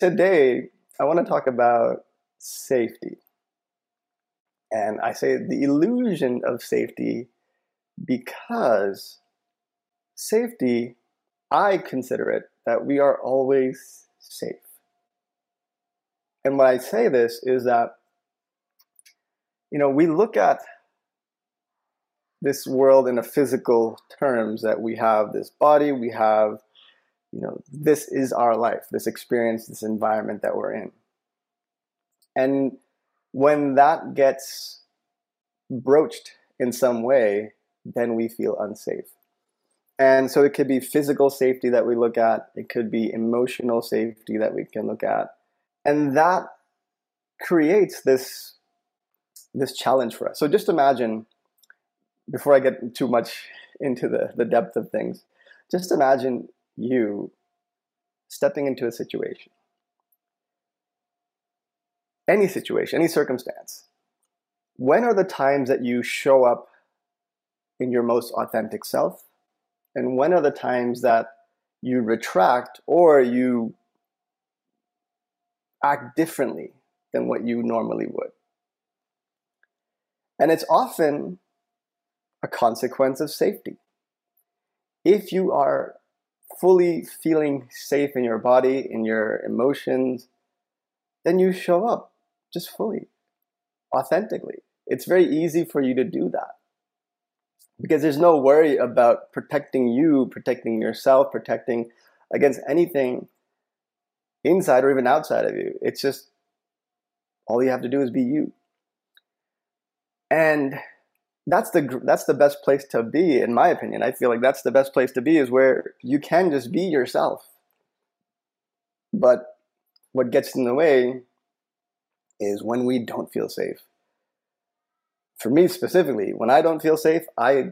today I want to talk about safety. And I say the illusion of safety because safety, I consider it that we are always safe. And when I say this is that, you know, we look at this world in a physical terms that we have this body, we have, you know, this is our life, this experience, this environment that we're in. And when that gets broached in some way, then we feel unsafe. And so it could be physical safety that we look at, it could be emotional safety that we can look at. And that creates this this challenge for us. So just imagine before I get too much into the, the depth of things, just imagine you stepping into a situation. Any situation, any circumstance. When are the times that you show up in your most authentic self? And when are the times that you retract or you act differently than what you normally would? And it's often a consequence of safety. If you are fully feeling safe in your body, in your emotions, then you show up just fully, authentically. It's very easy for you to do that because there's no worry about protecting you, protecting yourself, protecting against anything inside or even outside of you. It's just all you have to do is be you. And that's the that's the best place to be in my opinion. I feel like that's the best place to be is where you can just be yourself. But what gets in the way is when we don't feel safe for me specifically, when I don't feel safe, I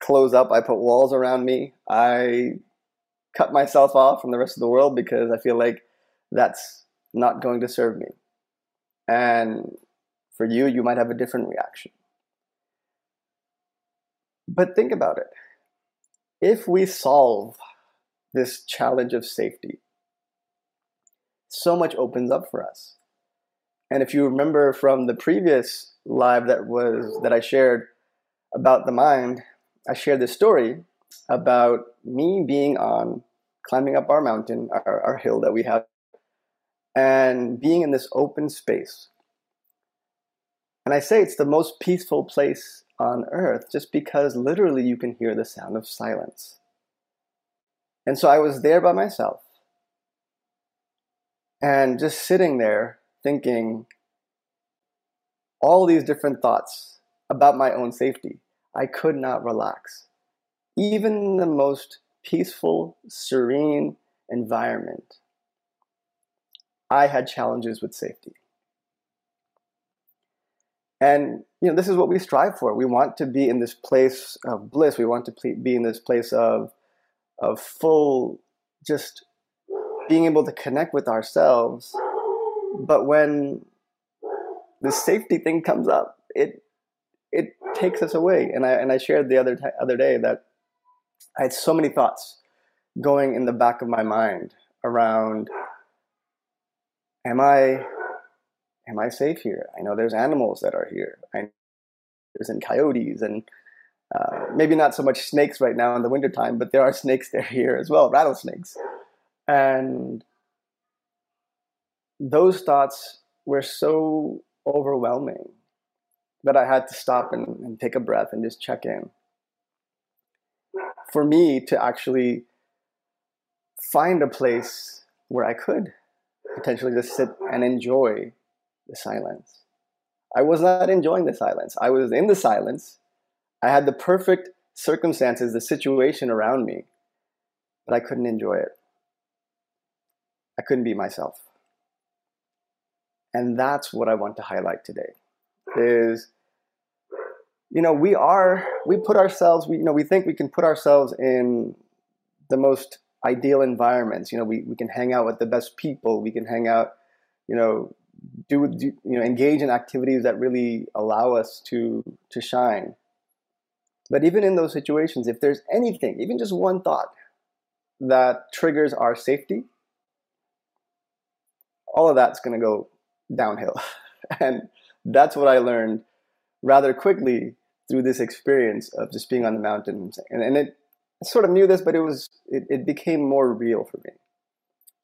close up, I put walls around me, I cut myself off from the rest of the world because I feel like that's not going to serve me. And for you, you might have a different reaction. But think about it. If we solve this challenge of safety, so much opens up for us. And if you remember from the previous live that was that I shared about the mind, I shared this story about me being on climbing up our mountain, our, our hill that we have, and being in this open space. And I say it's the most peaceful place on earth just because literally you can hear the sound of silence. And so I was there by myself and just sitting there thinking, all these different thoughts about my own safety. I could not relax. Even in the most peaceful, serene environment, I had challenges with safety. And you know, this is what we strive for. We want to be in this place of bliss. We want to be in this place of of full, just being able to connect with ourselves. But when the safety thing comes up, it it takes us away. And I and I shared the other other day that I had so many thoughts going in the back of my mind around am I am I safe here? I know there's animals that are here. I, there's in coyotes and uh, maybe not so much snakes right now in the wintertime, but there are snakes there here as well, rattlesnakes. And those thoughts were so overwhelming that I had to stop and, and take a breath and just check in. For me to actually find a place where I could potentially just sit and enjoy the silence. I was not enjoying the silence. I was in the silence. I had the perfect circumstances, the situation around me, but I couldn't enjoy it. I couldn't be myself. And that's what I want to highlight today is you know we are we put ourselves we you know we think we can put ourselves in the most ideal environments you know we, we can hang out with the best people we can hang out you know do, do you know engage in activities that really allow us to to shine but even in those situations if there's anything even just one thought that triggers our safety all of that's going to go downhill. and that's what I learned rather quickly through this experience of just being on the mountain. And, and it I sort of knew this, but it was it, it became more real for me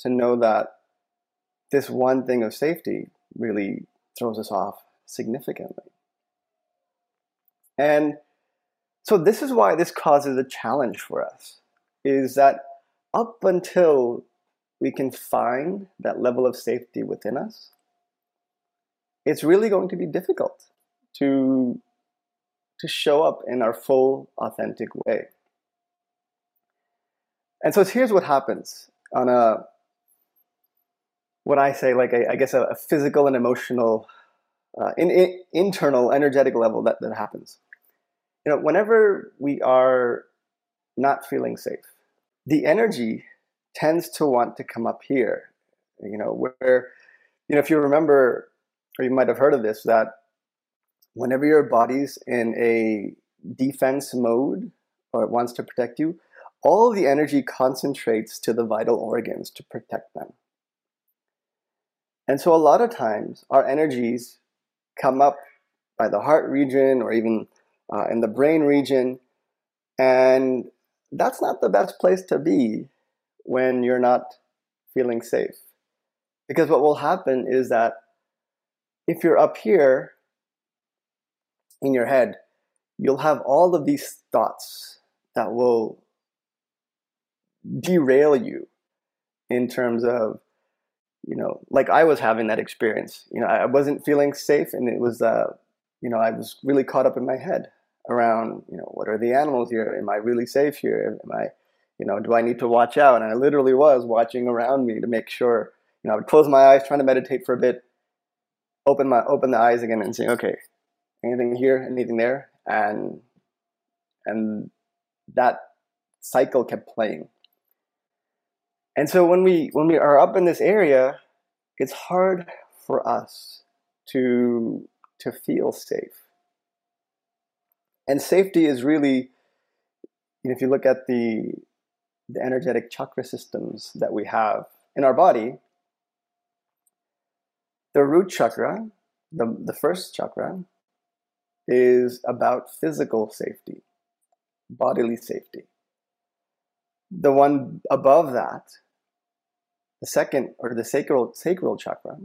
to know that this one thing of safety really throws us off significantly. And so this is why this causes a challenge for us is that up until we can find that level of safety within us, it's really going to be difficult to, to show up in our full, authentic way. And so here's what happens on a, what I say, like a, I guess a, a physical and emotional, uh, in, in, internal, energetic level that, that happens. You know, whenever we are not feeling safe, the energy tends to want to come up here. You know, where, you know, if you remember, or you might have heard of this, that whenever your body's in a defense mode or it wants to protect you, all the energy concentrates to the vital organs to protect them. And so a lot of times our energies come up by the heart region or even uh, in the brain region. And that's not the best place to be when you're not feeling safe. Because what will happen is that if you're up here in your head, you'll have all of these thoughts that will derail you in terms of you know like i was having that experience. You know i wasn't feeling safe and it was uh you know i was really caught up in my head around you know what are the animals here? Am i really safe here? Am i you know do i need to watch out? And i literally was watching around me to make sure you know i would close my eyes trying to meditate for a bit open my open the eyes again and saying okay anything here anything there? And and that cycle kept playing and so when we when we are up in this area, it's hard for us to to feel safe. And safety is really, you know, if you look at the the energetic chakra systems that we have in our body, the root chakra, the, the first chakra, is about physical safety, bodily safety. The one above that the second, or the sacral, sacral chakra,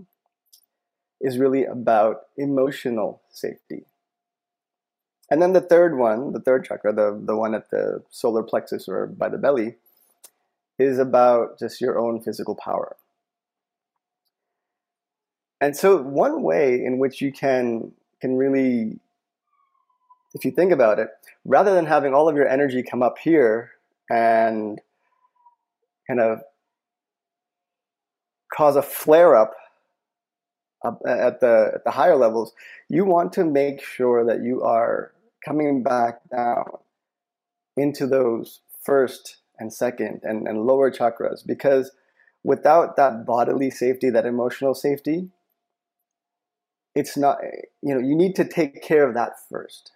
is really about emotional safety. And then the third one, the third chakra, the, the one at the solar plexus or by the belly, is about just your own physical power. And so one way in which you can can really if you think about it, rather than having all of your energy come up here and kind of cause a flare up at the at the higher levels, you want to make sure that you are coming back down into those first and second and, and lower chakras because without that bodily safety, that emotional safety, it's not you know, you need to take care of that first.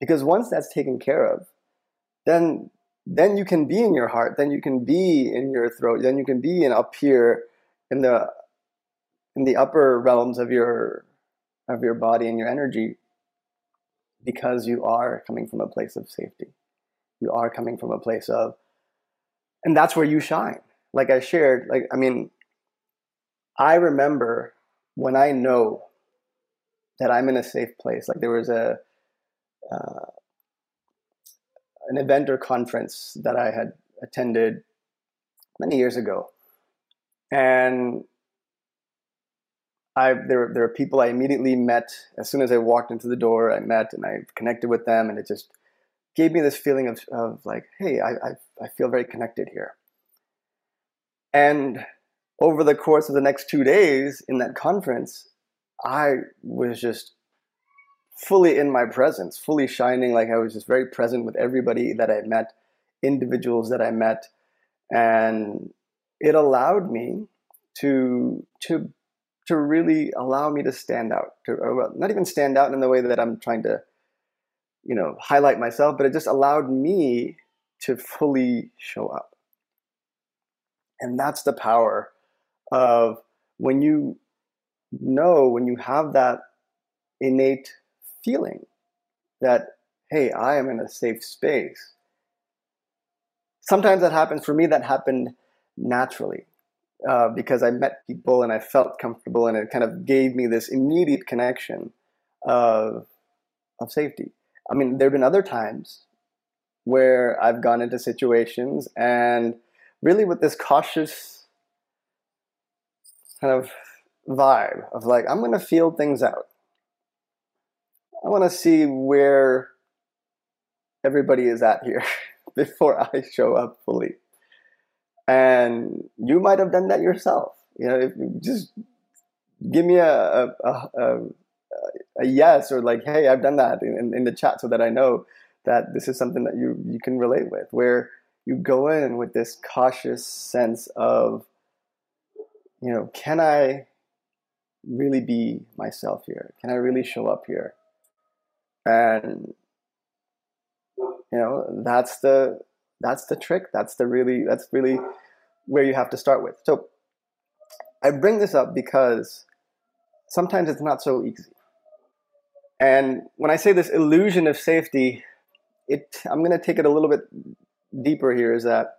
Because once that's taken care of, then then you can be in your heart, then you can be in your throat, then you can be in up here in the in the upper realms of your of your body and your energy because you are coming from a place of safety. You are coming from a place of and that's where you shine. Like I shared, like I mean I remember when I know that I'm in a safe place. Like there was a uh, an event or conference that I had attended many years ago, and I there there are people I immediately met as soon as I walked into the door. I met and I connected with them, and it just gave me this feeling of of like, hey, I I, I feel very connected here. And over the course of the next two days in that conference, I was just fully in my presence, fully shining, like I was just very present with everybody that I met, individuals that I met, and it allowed me to to to really allow me to stand out to not even stand out in the way that i'm trying to you know highlight myself but it just allowed me to fully show up and that's the power of when you know, when you have that innate feeling that, hey, I am in a safe space. Sometimes that happens. For me, that happened naturally uh, because I met people and I felt comfortable, and it kind of gave me this immediate connection of, of safety. I mean, there have been other times where I've gone into situations and really with this cautious kind of vibe of like, I'm going to feel things out. I want to see where everybody is at here before I show up fully. And you might have done that yourself. You know, if you just give me a, a, a, a, yes or like, hey, I've done that in, in the chat so that I know that this is something that you, you can relate with, where you go in with this cautious sense of, you know, can I really be myself here? Can I really show up here? And you know, that's the that's the trick. That's the really that's really where you have to start with. So I bring this up because sometimes it's not so easy. And when I say this illusion of safety, it I'm going to take it a little bit deeper here is that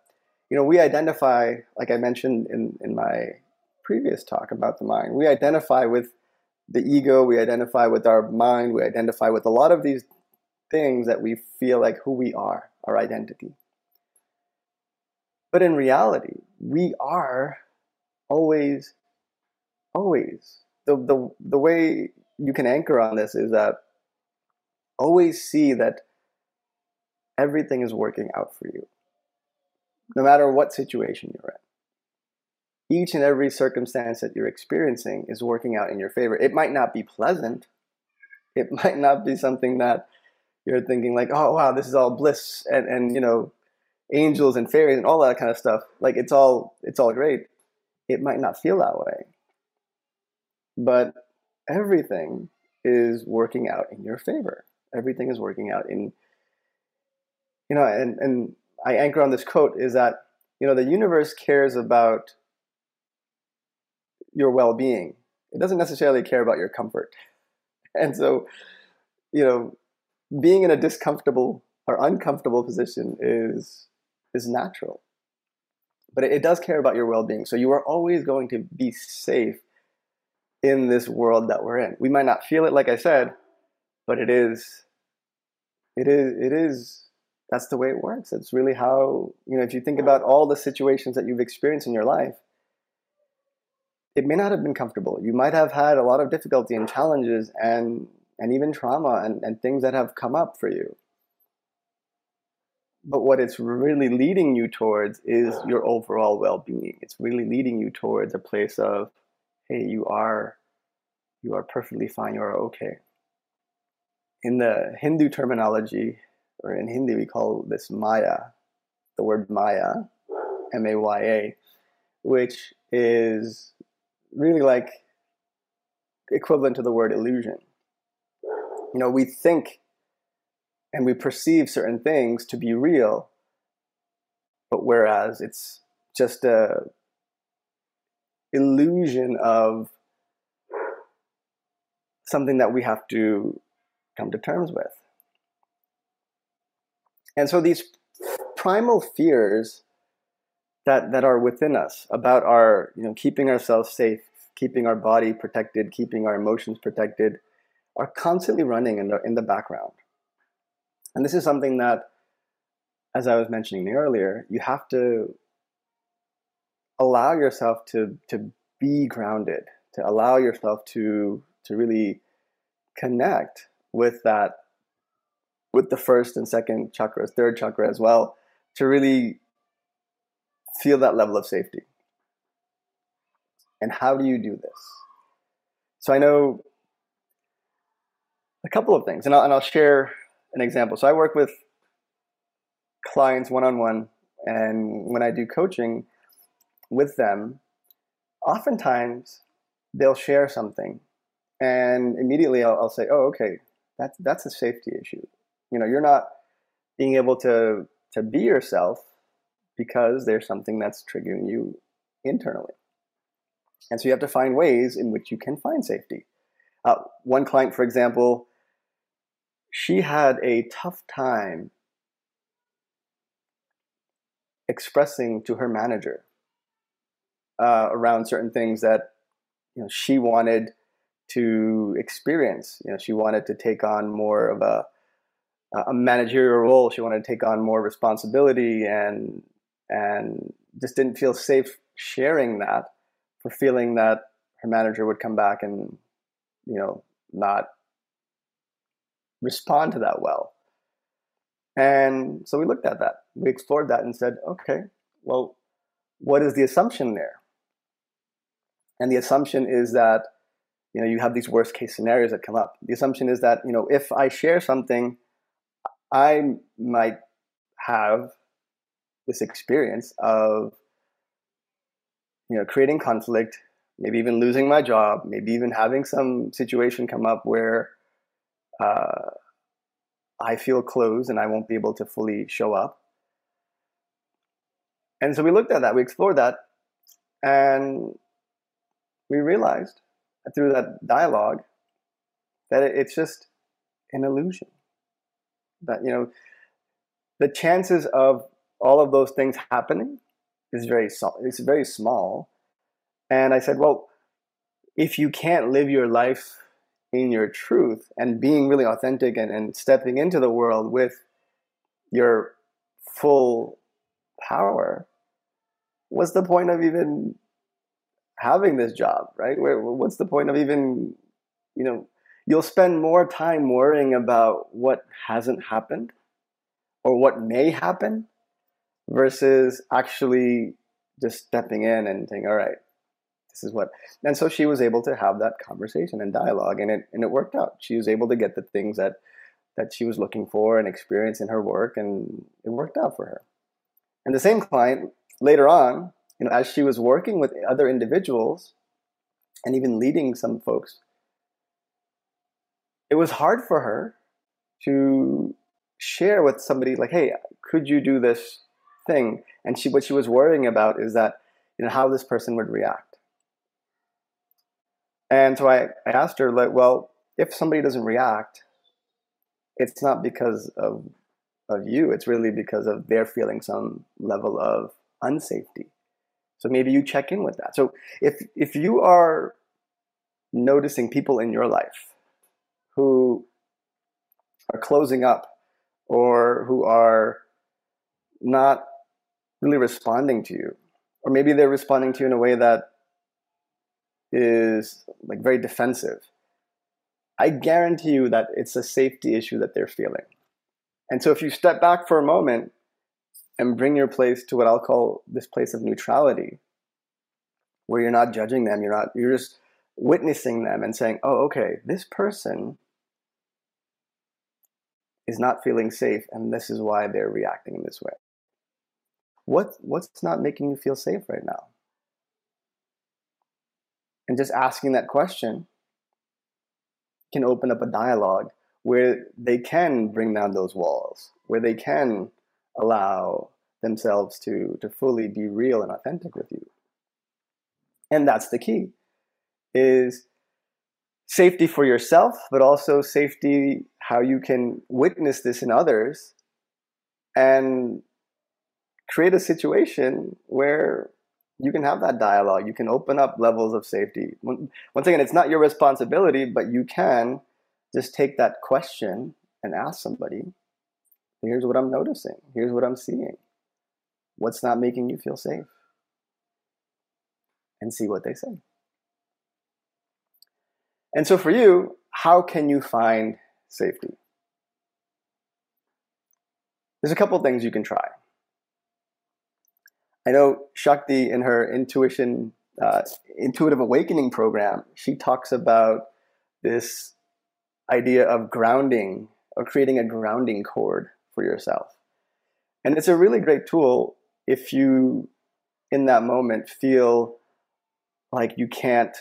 you know we identify like I mentioned in in my previous talk about the mind, we identify with the ego, we identify with our mind, we identify with a lot of these things that we feel like who we are, our identity. But in reality, we are always, always. The, the, the way you can anchor on this is that always see that everything is working out for you, no matter what situation you're in each and every circumstance that you're experiencing is working out in your favor. It might not be pleasant. It might not be something that you're thinking like, oh wow, this is all bliss and, and you know, angels and fairies and all that kind of stuff. Like it's all it's all great. It might not feel that way. But everything is working out in your favor. Everything is working out in you know, and, and I anchor on this quote is that, you know, the universe cares about your well-being. It doesn't necessarily care about your comfort. And so, you know, being in a discomfortable or uncomfortable position is is natural. But it, does care about your well-being. So you are always going to be safe in this world that we're in. We might not feel it like I said, but it is it is it is that's the way it works. It's really how, you know, if you think about all the situations that you've experienced in your life, it may not have been comfortable. You might have had a lot of difficulty and challenges and, and even trauma and, and things that have come up for you. But what it's really leading you towards is your overall well being. It's really leading you towards a place of, hey, you are you are perfectly fine, you are okay. In the Hindu terminology, or in Hindi we call this Maya, the word Maya, M A Y A, which is really like equivalent to the word illusion. You know, we think and we perceive certain things to be real, but whereas it's just a illusion of something that we have to come to terms with. And so these primal fears that that are within us about our you know keeping ourselves safe keeping our body protected keeping our emotions protected are constantly running in the in the background and this is something that as i was mentioning earlier you have to allow yourself to to be grounded to allow yourself to to really connect with that with the first and second chakras third chakra as well to really feel that level of safety. And how do you do this? So I know a couple of things, and I'll, and I'll share an example. So I work with clients one on one, and when I do coaching with them, oftentimes they'll share something, and immediately I'll, I'll say, "Oh, okay, that's that's a safety issue. You know, you're not being able to to be yourself because there's something that's triggering you internally. And so you have to find ways in which you can find safety. Uh, one client, for example, she had a tough time expressing to her manager uh, around certain things that you know she wanted to experience. You know, she wanted to take on more of a a managerial role. She wanted to take on more responsibility, and and just didn't feel safe sharing that for feeling that her manager would come back and you know not respond to that well. And so we looked at that. We explored that and said, okay, well, what is the assumption there? And the assumption is that you know you have these worst case scenarios that come up. The assumption is that you know if I share something, I might have this experience of you know creating conflict, maybe even losing my job, maybe even having some situation come up where uh, I feel closed and I won't be able to fully show up. And so we looked at that, we explored that, and we realized through that dialogue that it's just an illusion. That, you know, the chances of all of those things happening is very, it's very small. And I said, well, if you can't live your life in your truth and being really authentic and, and stepping into the world with your full power, what's the point of even having this job, right? What's the point of even, you know, you'll spend more time worrying about what hasn't happened or what may happen versus actually just stepping in and saying, all right, this is what and so she was able to have that conversation and dialogue and it and it worked out. She was able to get the things that that she was looking for and experience in her work and it worked out for her. And the same client later on you know as she was working with other individuals and even leading some folks it was hard for her to share with somebody like hey could you do this thing? And she what she was worrying about is that you know how this person would react and so I, I asked her, like, well, if somebody doesn't react, it's not because of of you. It's really because of they're feeling some level of unsafety. So maybe you check in with that. So if if you are noticing people in your life who are closing up or who are not really responding to you, or maybe they're responding to you in a way that is like very defensive, I guarantee you that it's a safety issue that they're feeling. And so if you step back for a moment and bring your place to what I'll call this place of neutrality, where you're not judging them, you're not you're just witnessing them and saying, "Oh, okay, this person is not feeling safe and this is why they're reacting in this way." What what's not making you feel safe right now? And just asking that question can open up a dialogue where they can bring down those walls, where they can allow themselves to, to fully be real and authentic with you. And that's the key is safety for yourself, but also safety how you can witness this in others and create a situation where you can have that dialogue. You can open up levels of safety. Once again, it's not your responsibility, but you can just take that question and ask somebody, here's what I'm noticing. Here's what I'm seeing. What's not making you feel safe? And see what they say. And so for you, how can you find safety? There's a couple things you can try. I know Shakti in her intuition, uh, intuitive awakening program, she talks about this idea of grounding or creating a grounding cord for yourself. And it's a really great tool if you, in that moment, feel like you can't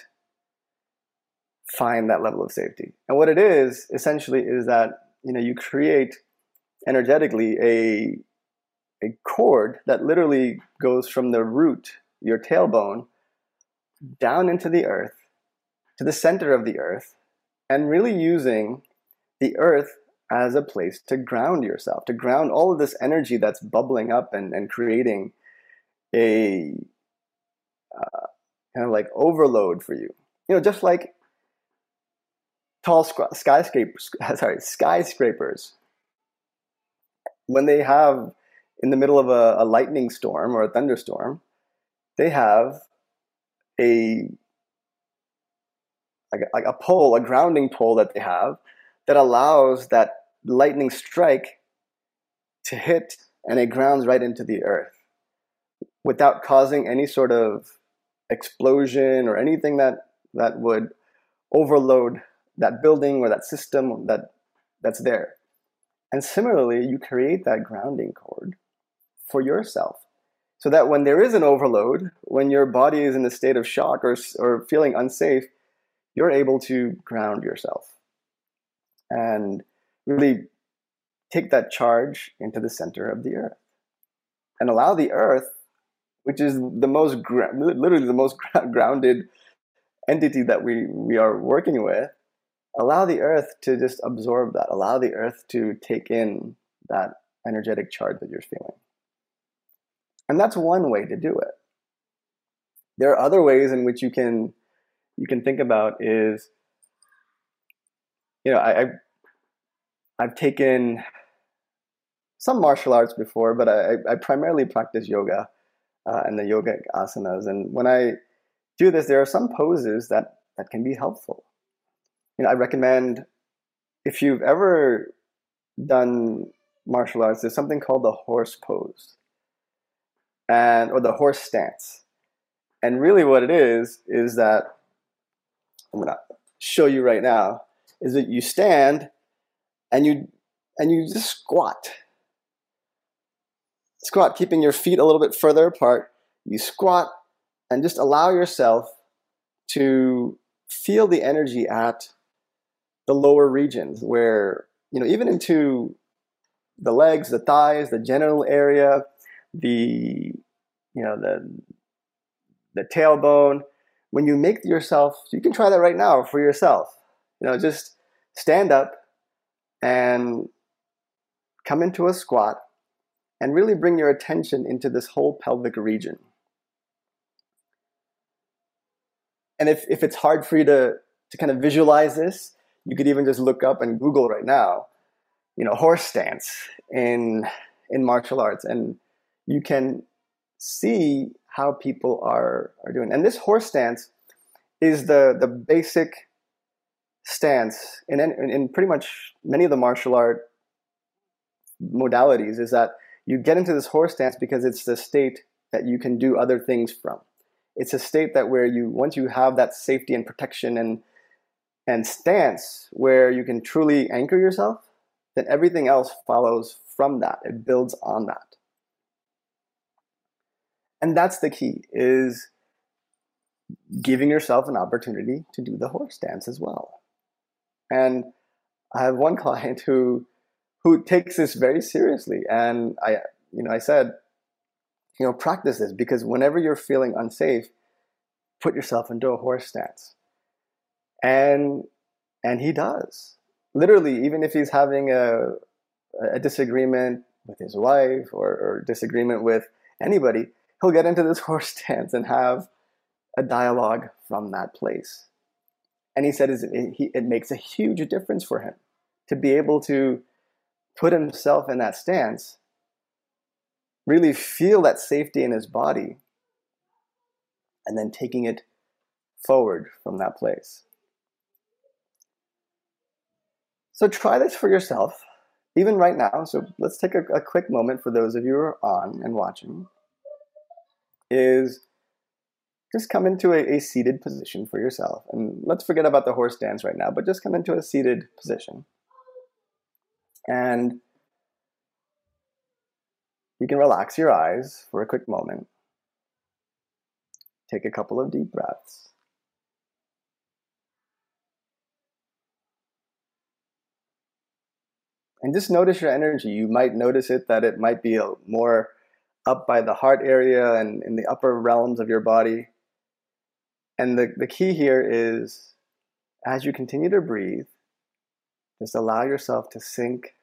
find that level of safety. And what it is essentially is that you know you create energetically a a cord that literally goes from the root, your tailbone, down into the earth, to the center of the earth, and really using the earth as a place to ground yourself, to ground all of this energy that's bubbling up and, and creating a uh, kind of like overload for you. You know, just like tall skyscrapers, sorry, skyscrapers, when they have in the middle of a, a lightning storm or a thunderstorm, they have a like a, like a pole, a grounding pole that they have that allows that lightning strike to hit and it grounds right into the earth without causing any sort of explosion or anything that that would overload that building or that system that that's there. And similarly, you create that grounding cord for yourself so that when there is an overload, when your body is in a state of shock or, or feeling unsafe, you're able to ground yourself and really take that charge into the center of the earth and allow the earth, which is the most, literally the most grounded entity that we, we are working with, allow the earth to just absorb that, allow the earth to take in that energetic charge that you're feeling. And that's one way to do it. There are other ways in which you can you can think about is you know, I, I I've taken some martial arts before, but I, I primarily practice yoga uh, and the yogic asanas. And when I do this, there are some poses that, that can be helpful. You know, I recommend if you've ever done martial arts, there's something called the horse pose and or the horse stance. And really what it is is that I'm gonna show you right now, is that you stand and you and you just squat. Squat, keeping your feet a little bit further apart. You squat and just allow yourself to feel the energy at the lower regions where, you know, even into the legs, the thighs, the genital area, the you know the the tailbone. When you make yourself you can try that right now for yourself. You know just stand up and come into a squat and really bring your attention into this whole pelvic region. And if, if it's hard for you to, to kind of visualize this you could even just look up and google right now you know horse stance in in martial arts. And you can see how people are, are doing. And this horse stance is the, the basic stance in, in, in pretty much many of the martial art modalities is that you get into this horse stance because it's the state that you can do other things from. It's a state that where you once you have that safety and protection and and stance where you can truly anchor yourself, then everything else follows from that. It builds on that and that's the key is giving yourself an opportunity to do the horse stance as well. And i have one client who who takes this very seriously. And i you know i said you know practice this because whenever you're feeling unsafe put yourself into a horse stance and and he does. Literally even if he's having a a disagreement with his wife or, or disagreement with anybody he'll get into this horse stance and have a dialogue from that place. And he said it, makes a huge difference for him to be able to put himself in that stance, really feel that safety in his body, and then taking it forward from that place. So try this for yourself, even right now. So let's take a, a quick moment for those of you who are on and watching is just come into a, a, seated position for yourself. And let's forget about the horse stance right now, but just come into a seated position. And you can relax your eyes for a quick moment. Take a couple of deep breaths. And just notice your energy. You might notice it that it might be a more up by the heart area and in the upper realms of your body. And the, the key here is as you continue to breathe, just allow yourself to sink,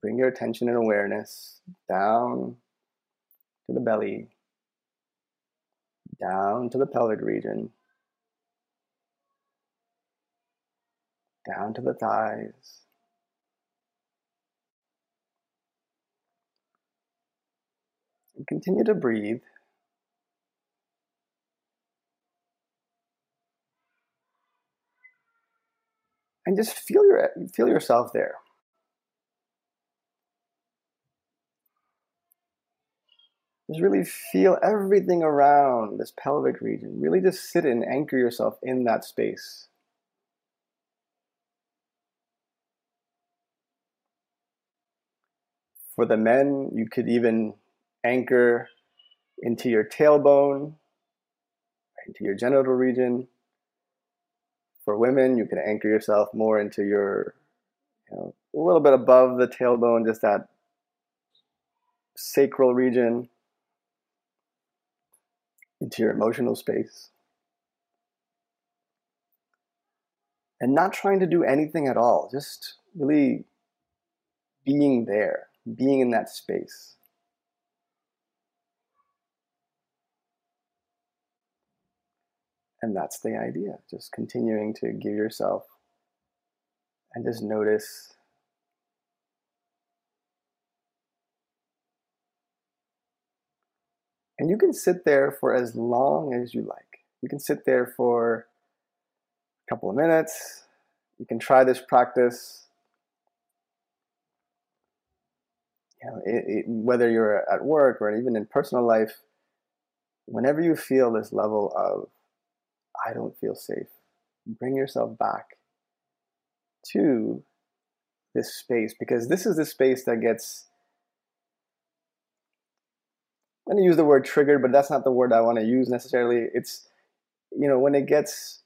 bring your attention and awareness down to the belly, down to the pelvic region, down to the thighs. And continue to breathe. And just feel your feel yourself there. Just really feel everything around this pelvic region. Really just sit and anchor yourself in that space. For the men, you could even anchor into your tailbone, into your genital region. For women, you can anchor yourself more into your, you know, a little bit above the tailbone, just that sacral region, into your emotional space. And not trying to do anything at all, just really being there being in that space. And that's the idea, just continuing to give yourself and just notice And you can sit there for as long as you like. You can sit there for a couple of minutes. You can try this practice you know, it, it, whether you're at work or even in personal life, whenever you feel this level of, I don't feel safe, bring yourself back to this space because this is the space that gets. I'm going to use the word triggered, but that's not the word I want to use necessarily. It's, you know, when it gets,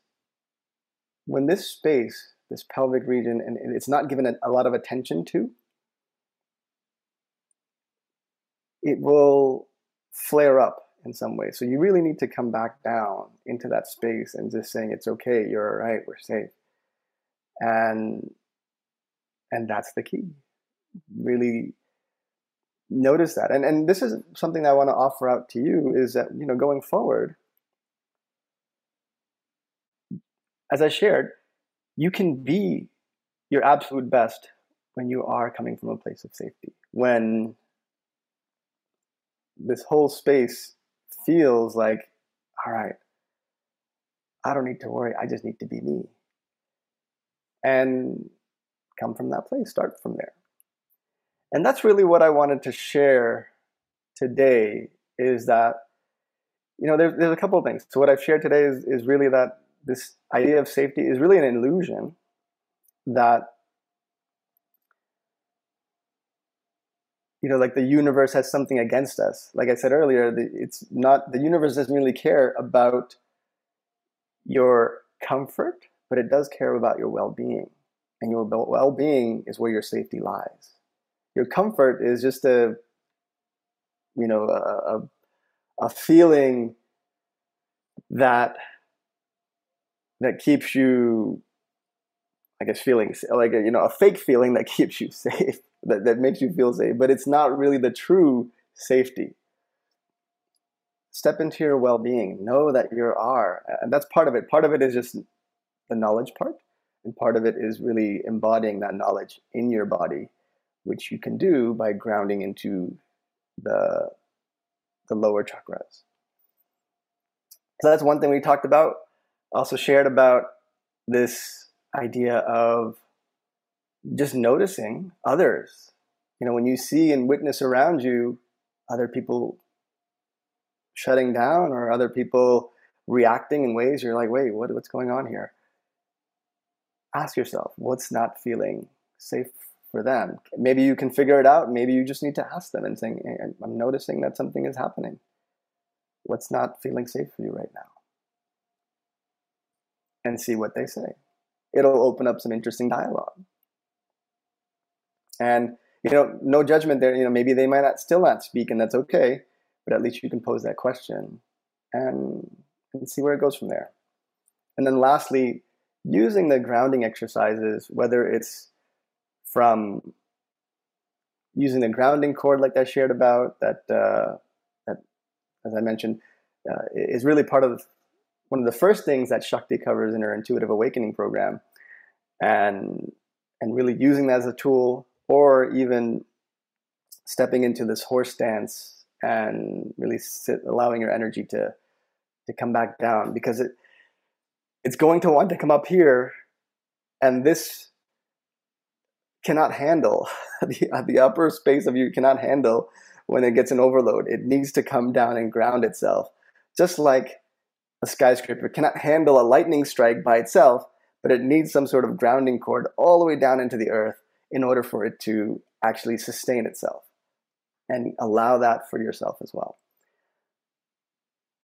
when this space, this pelvic region, and it's not given a, a lot of attention to, it will flare up in some way. So you really need to come back down into that space and just saying it's okay, you're all right, we're safe. And and that's the key. Really notice that. And and this is something I want to offer out to you is that, you know, going forward, as I shared, you can be your absolute best when you are coming from a place of safety. When this whole space feels like, all right, I don't need to worry. I just need to be me. And come from that place, start from there. And that's really what I wanted to share today is that, you know, there's, there's a couple of things. So, what I've shared today is, is really that this idea of safety is really an illusion that you know, like the universe has something against us. Like I said earlier, the, it's not the universe doesn't really care about your comfort, but it does care about your well-being, and your well-being is where your safety lies. Your comfort is just a, you know, a, a, a feeling that that keeps you I guess feeling like a, you know a fake feeling that keeps you safe that, that makes you feel safe, but it's not really the true safety. Step into your well being. Know that you are. And that's part of it. Part of it is just the knowledge part, and part of it is really embodying that knowledge in your body, which you can do by grounding into the, the lower chakras. So that's one thing we talked about. Also shared about this idea of just noticing others. You know, when you see and witness around you other people shutting down or other people reacting in ways you're like, wait, what, what's going on here? Ask yourself, what's not feeling safe for them? Maybe you can figure it out. Maybe you just need to ask them and hey, I'm noticing that something is happening. What's not feeling safe for you right now? And see what they say. It'll open up some interesting dialogue. And you know, no judgment there. You know, maybe they might not still not speak, and that's okay. But at least you can pose that question and and see where it goes from there. And then lastly, using the grounding exercises, whether it's from using the grounding cord like I shared about, that, uh, that as I mentioned, uh, is really part of one of the first things that Shakti covers in her intuitive awakening program, and and really using that as a tool, or even stepping into this horse stance and really sit, allowing your energy to to come back down because it it's going to want to come up here, and this cannot handle the the upper space of you cannot handle when it gets an overload. It needs to come down and ground itself, just like a skyscraper cannot handle a lightning strike by itself, but it needs some sort of grounding cord all the way down into the earth in order for it to actually sustain itself and allow that for yourself as well.